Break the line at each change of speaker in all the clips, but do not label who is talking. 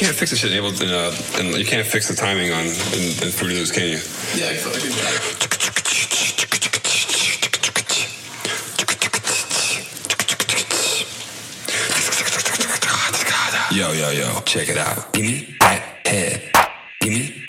can't fix the shit in Ableton, uh, and you can't fix the timing on in, in Fruity Loops, can you?
Yeah, I feel like.
Yo, yo, yo, check it out. Give me that head. Give me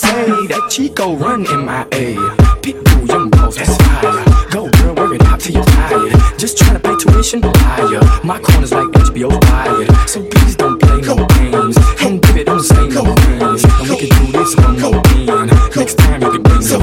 say that Chico run
in
my
MIA. Pitbull, young balls, that's fire. Go girl, working out till you're tired. Just trying to pay tuition higher. My corner's like HBO fired. So please don't play no games. Don't give it, don't say no games. And we can do this one more again. Next time you can bring some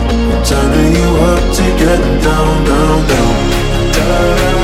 turning you up to get down, down, down. down.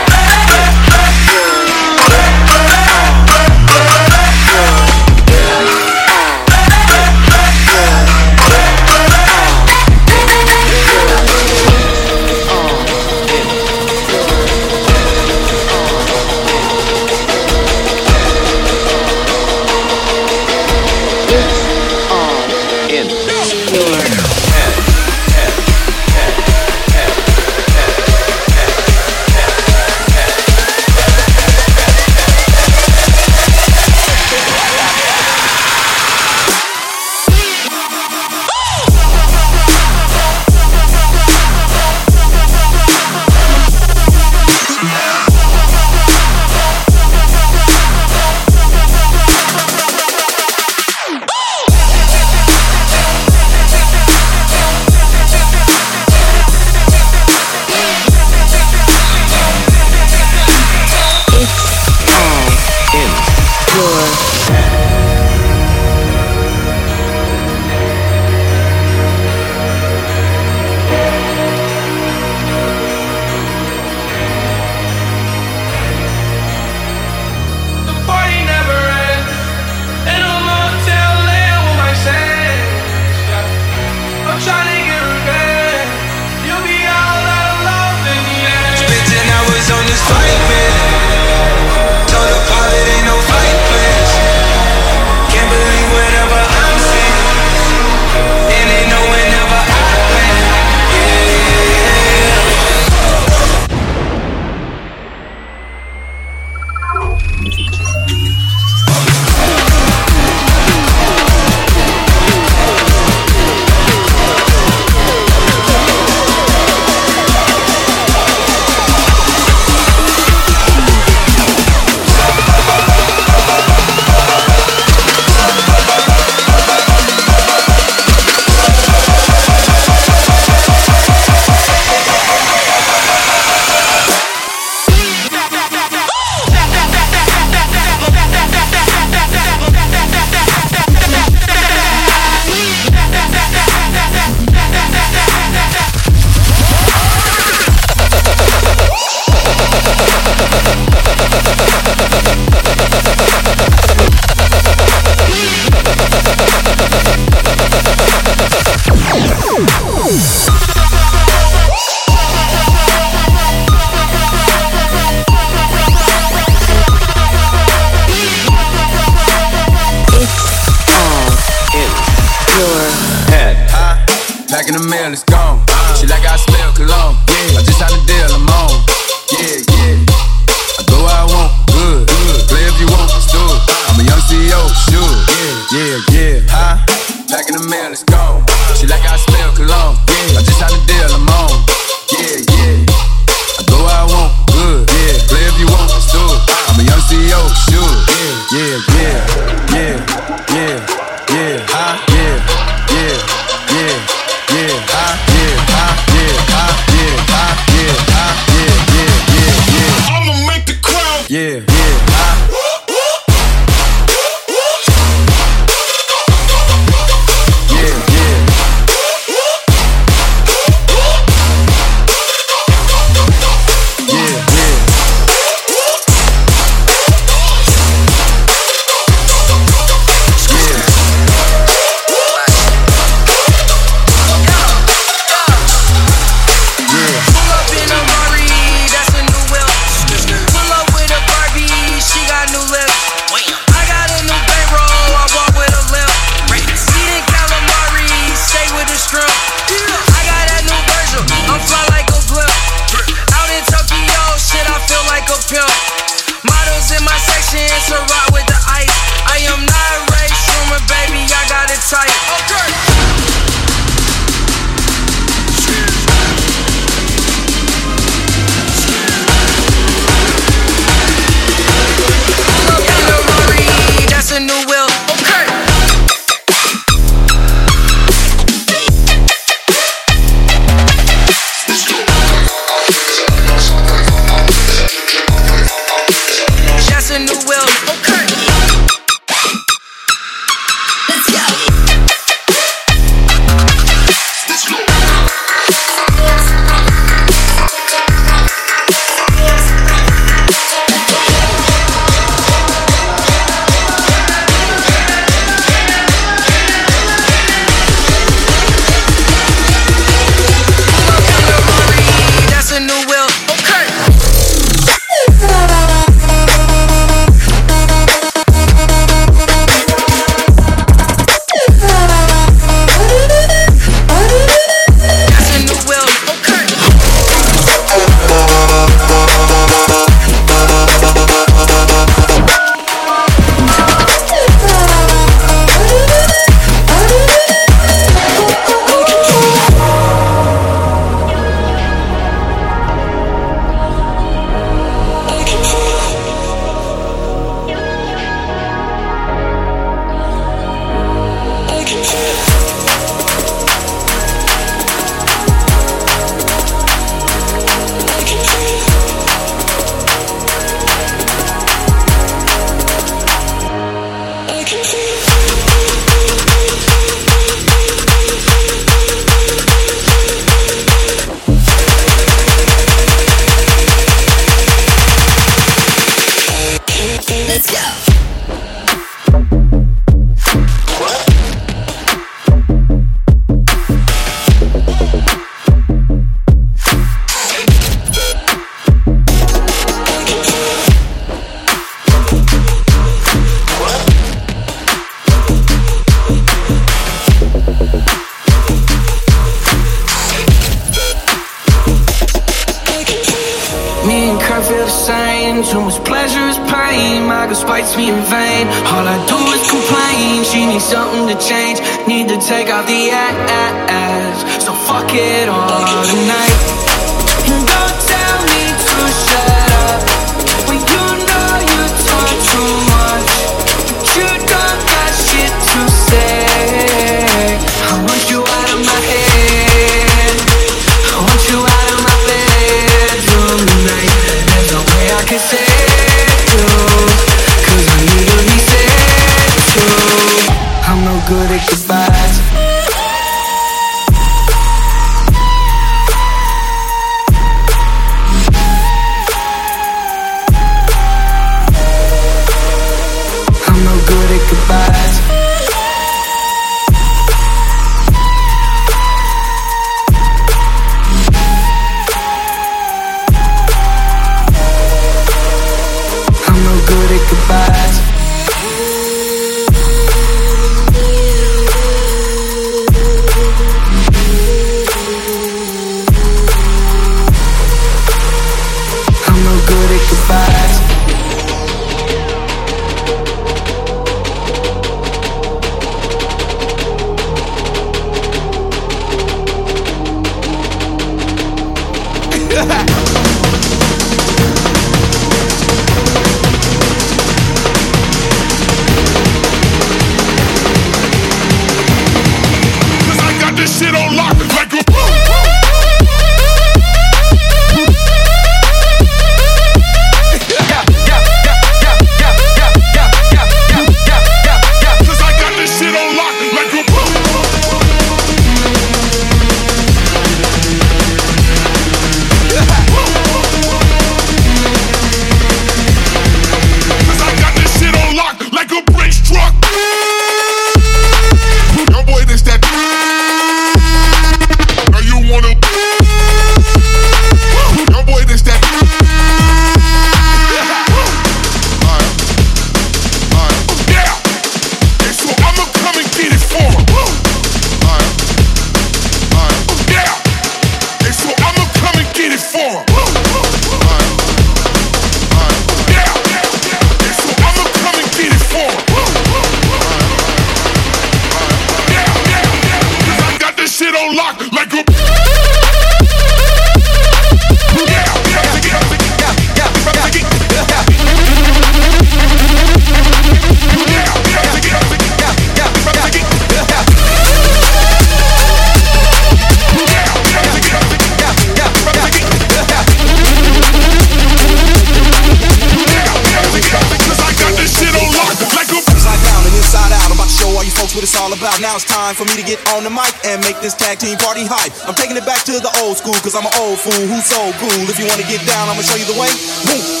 cause I'm
an old fool who's so cool. If you wanna get down, I'ma show you the way. Boom.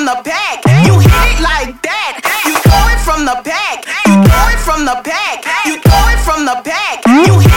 from the back. You hit it like that. You throw it from the back. You throw it from the back. You throw it from the back. You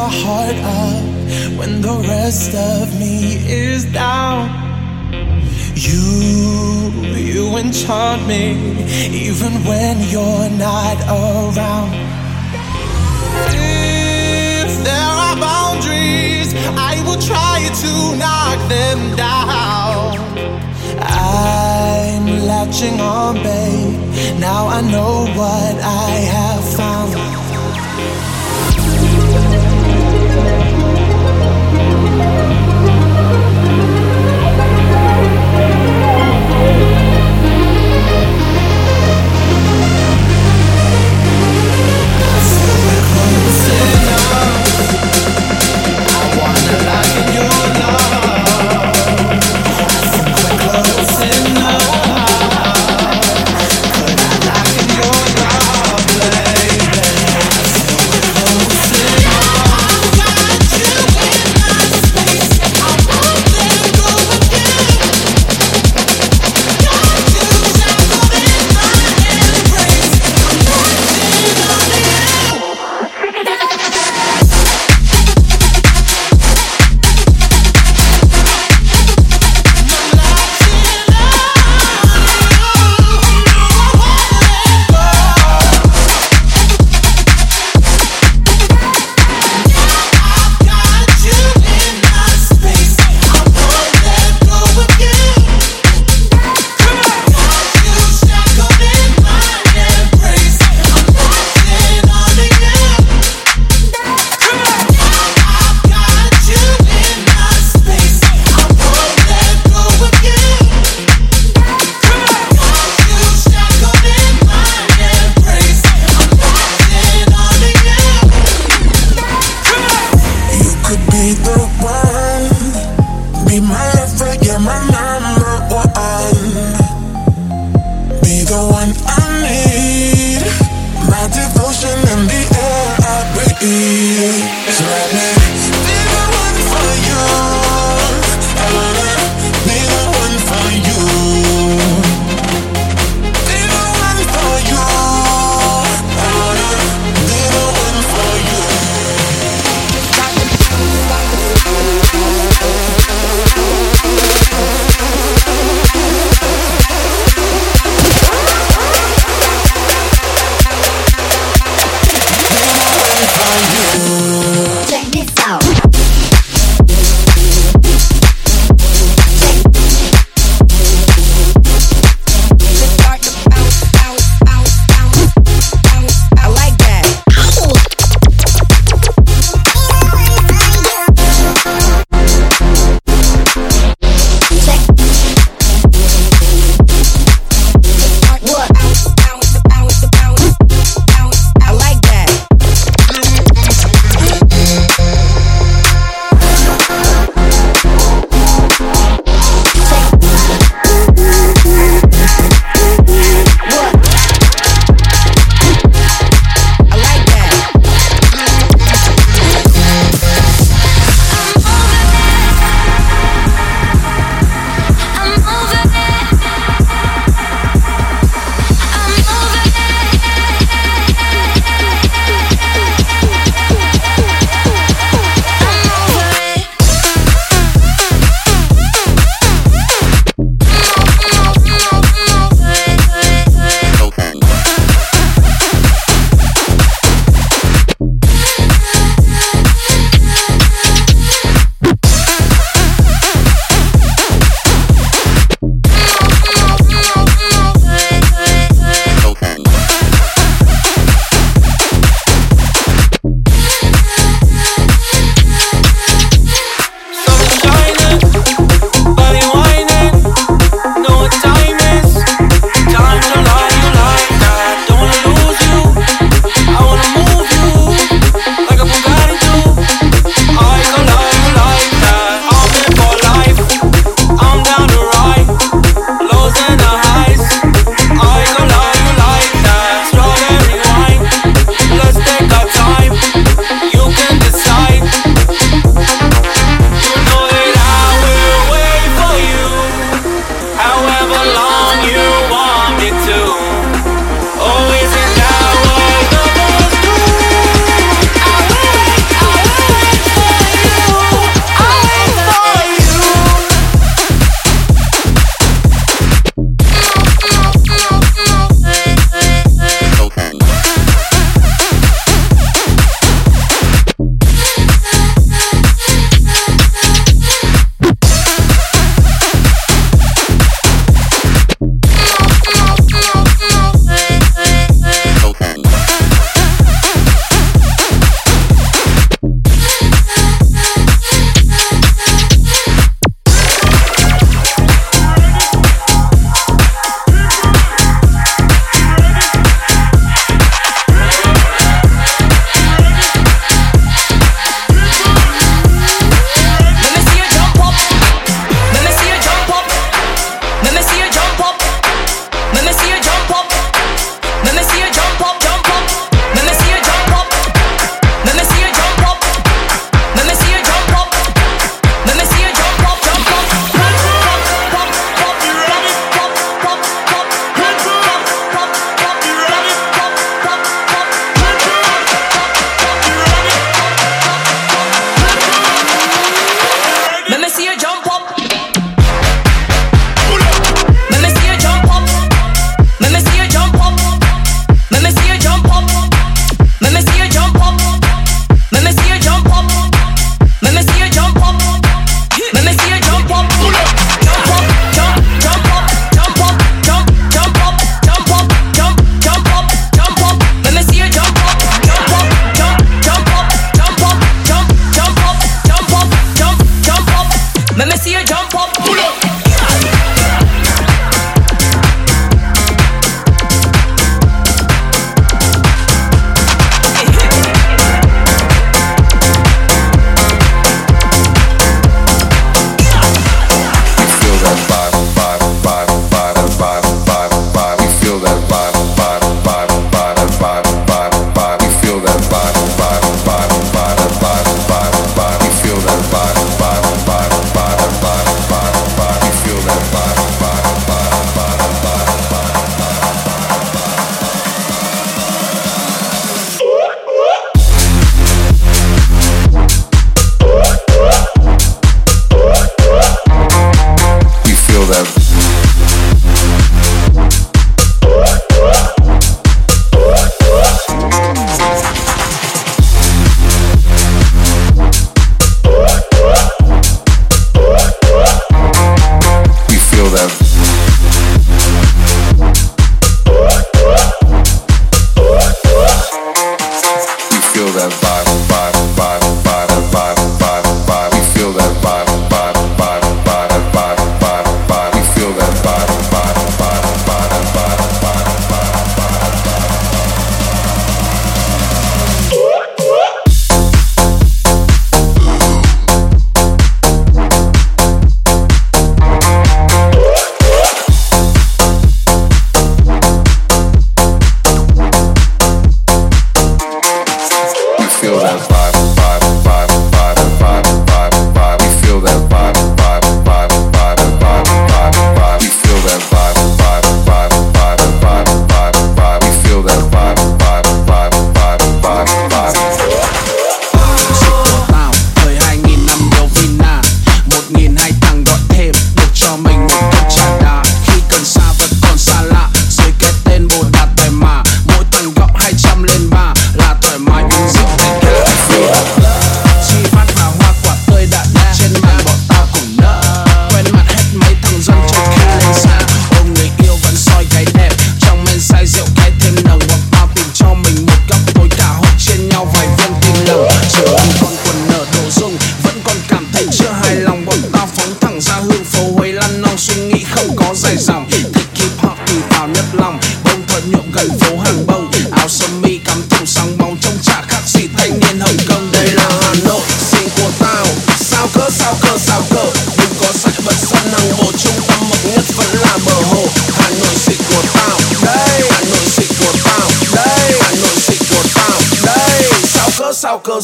my
heart up when the rest of me is down. You, you enchant me even when you're not around. If there are boundaries, I will try to knock them down. I'm latching on, babe. Now I know what I have
love?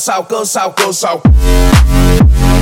south, go south, go south.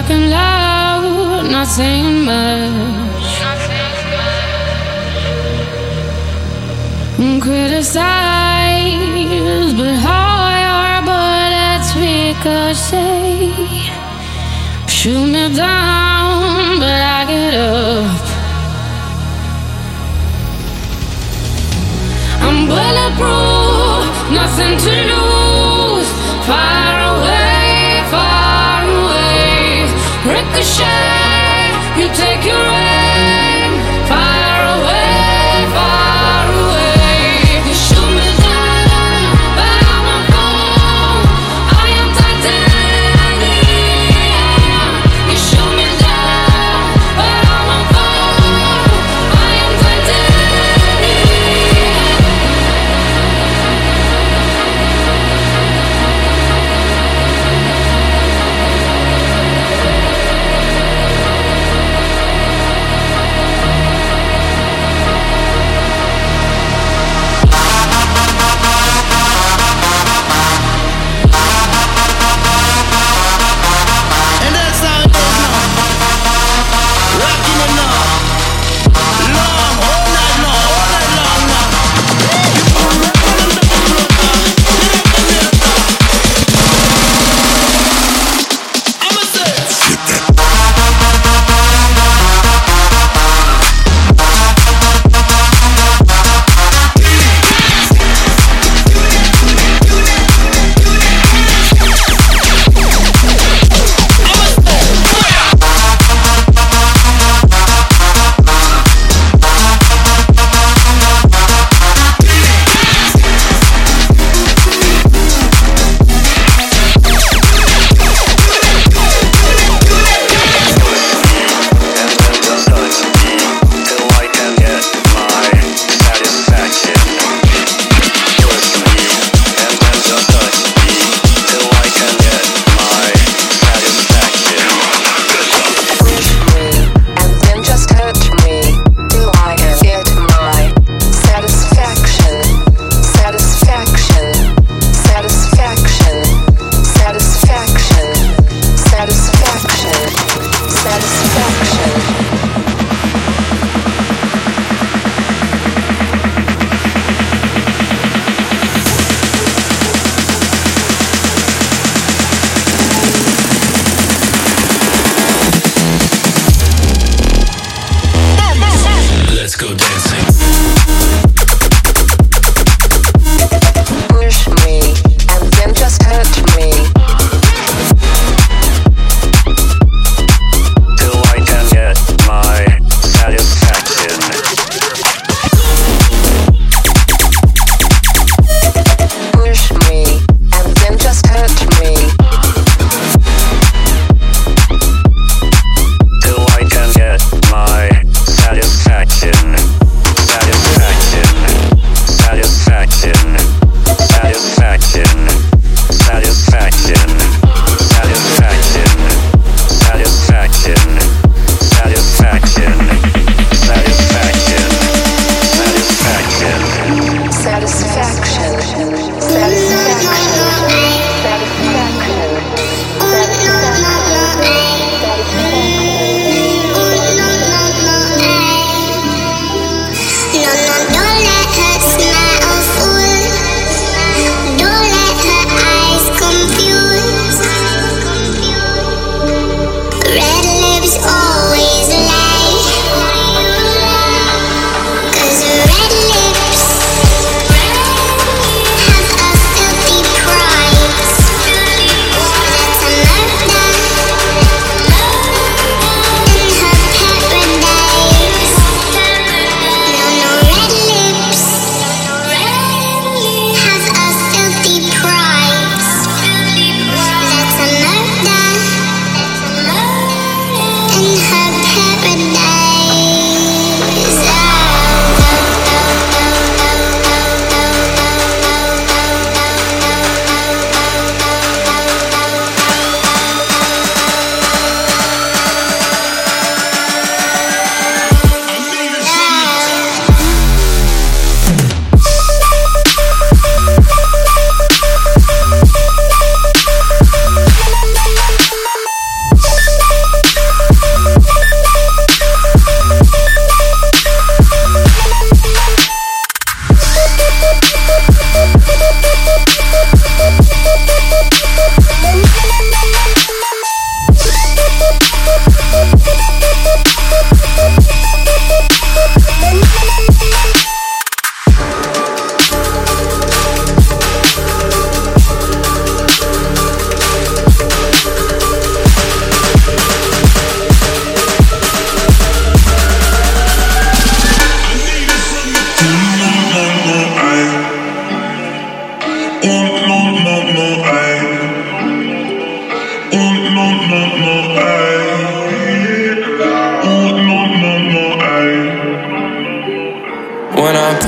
Talking loud, not saying much. Criticize, but how your at
ricochet. Shoot me down, but I get up. I'm bulletproof, nothing to lose. You take your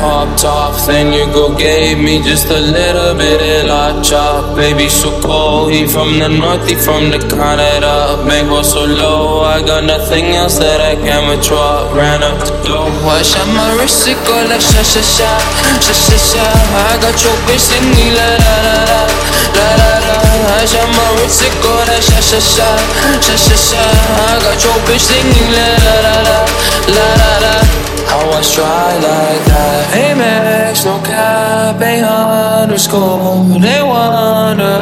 popped off. Then you go gave me just a little bit of a chop. Baby, so cold. He from the north, he from the Canada. Bank was so low, I got nothing else that I can withdraw. Ran up the door. I shot my wrist, it go like sha sha sha, sha sha sha. I got your bitch singing the la la la la la la. Her zaman sigara şa şa şa Şa şa şa I got your bitch singing la la la la La la la I was dry like that. Amex, no cap, a underscore. They wonder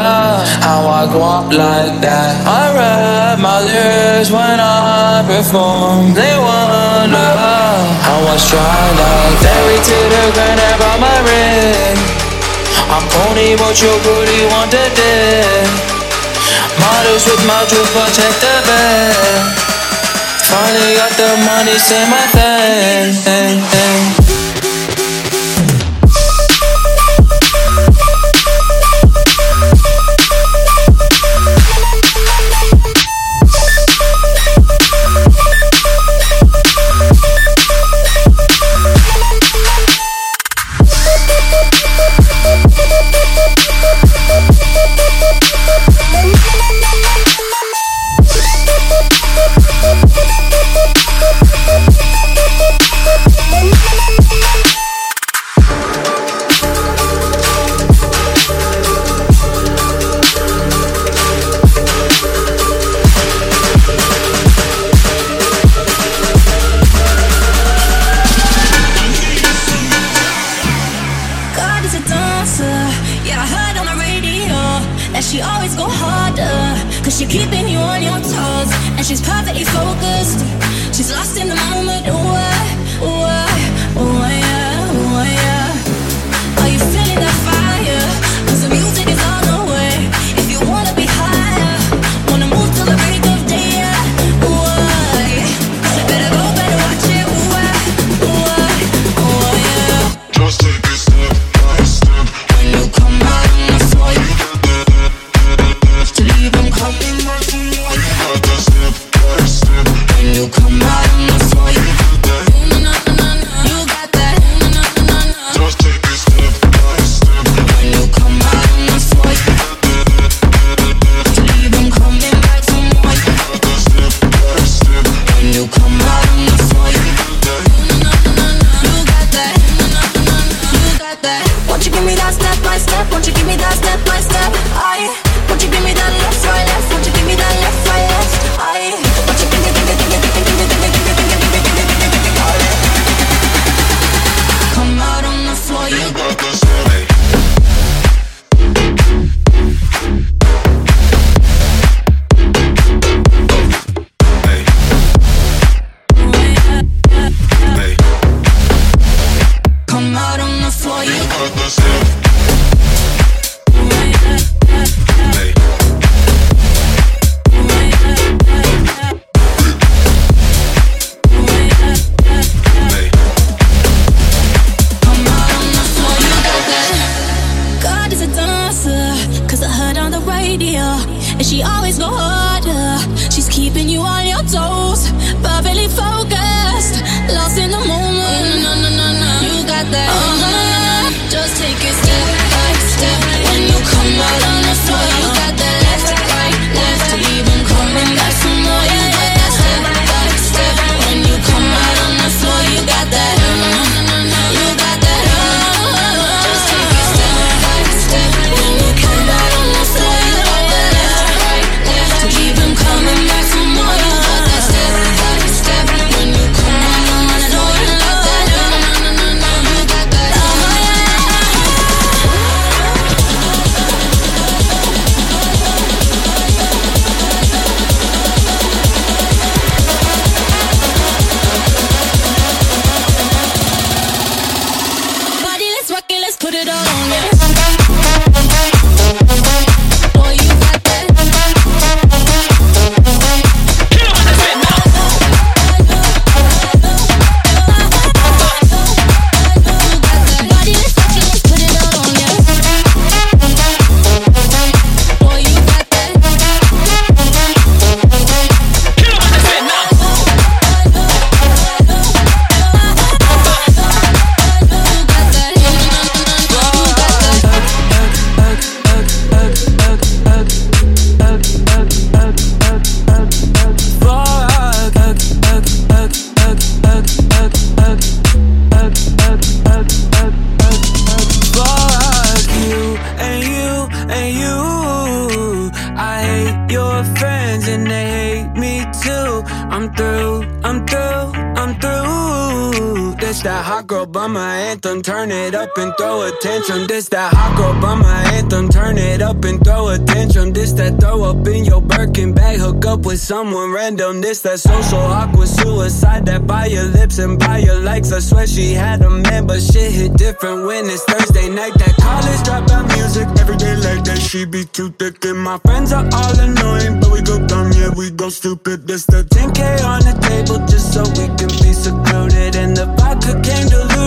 how I go up like that. I rap my lyrics when I perform. They wonder how I was dry like that. Fairy to the ground, I brought my ring. I'm only what your booty want to do. Models with my jewels protect the bed. Finally got the money, say my thing.
Girl anthem, turn it up and throw a tantrum. This that girl bummer anthem, turn it up and throw a tantrum. This that throw up in your Birkin bag, hook up with someone random. This that social awkward suicide that buy your lips and buy your likes. I swear she had a man, but shit hit different when it's Thursday night. That college dropout music every day like that. She be too thick, and my friends are all annoying, but we go dumb, yeah, we go stupid. This the 10k on the table just so we can be secluded, and the vodka came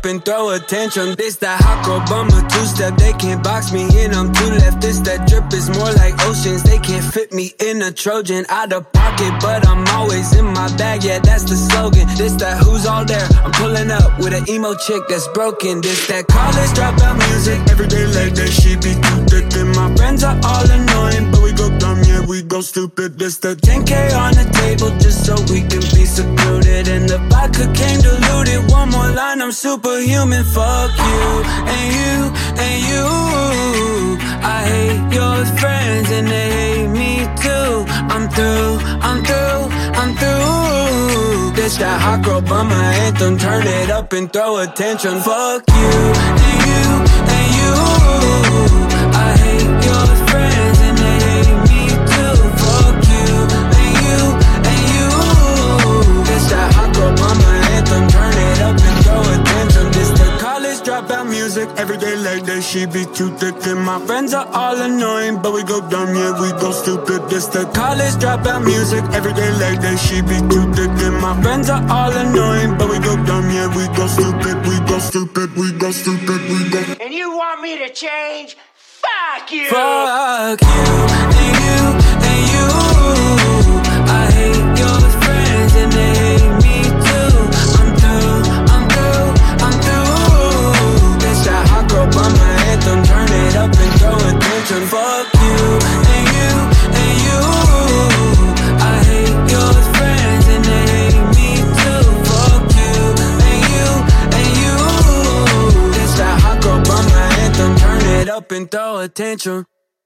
Up and throw attention. This that girl bummer two step. They can't box me in. I'm too left. This that drip is more like oceans. They can't fit me in a Trojan out of pocket, but I'm always in my bag. Yeah, that's the slogan. This that who's all there. I'm pulling up with an emo chick that's broken. This that college dropout music. Every day like that, she be too thick. And my friends are all annoying, but we go go stupid. This the 10k on the table just so we can be secluded. And the vodka came diluted. One more line, I'm superhuman. Fuck you and you and you. I hate your friends and they hate me too. I'm through, I'm through, I'm through. This that hot girl bummer anthem. Turn it up and throw attention. Fuck you and you and you. I hate your friends dropout music. Every day like that, she be too thick. And my friends are all annoying, but we go dumb, yeah, we go stupid. This the college dropout music. Every day like that, she be too thick. And my friends are all annoying, but we go dumb, yeah, we go stupid. We go stupid, we go stupid, we go.
And you want me to change? Fuck you!
Fuck you and you and you. Fuck you and you and you. I hate your friends and they hate me too. Fuck you and you and you. That hot girl bummer anthem. Turn it up and throw attention.